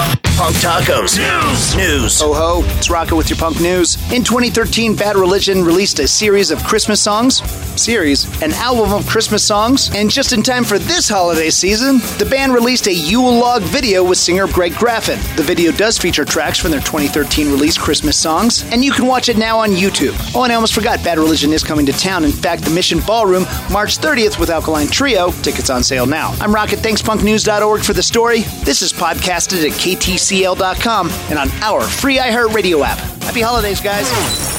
Whoa. Punk Tacos. News. News. Oh ho, it's Rocket with your punk news. In 2013, Bad Religion released a series of Christmas songs. Series, an album of Christmas songs. And just in time for this holiday season, the band released a Yule log video with singer Greg Graffin. The video does feature tracks from their 2013 release Christmas songs, and you can watch it now on YouTube. Oh, and I almost forgot, Bad Religion is coming to town. In fact, the Mission Ballroom, March 30th with Alkaline Trio. Tickets on sale now. I'm Rocket. Thanks, punknews.org for the story. This is podcasted at KTC. KTCL.com and on our free iHeartRadio app. Happy holidays, guys.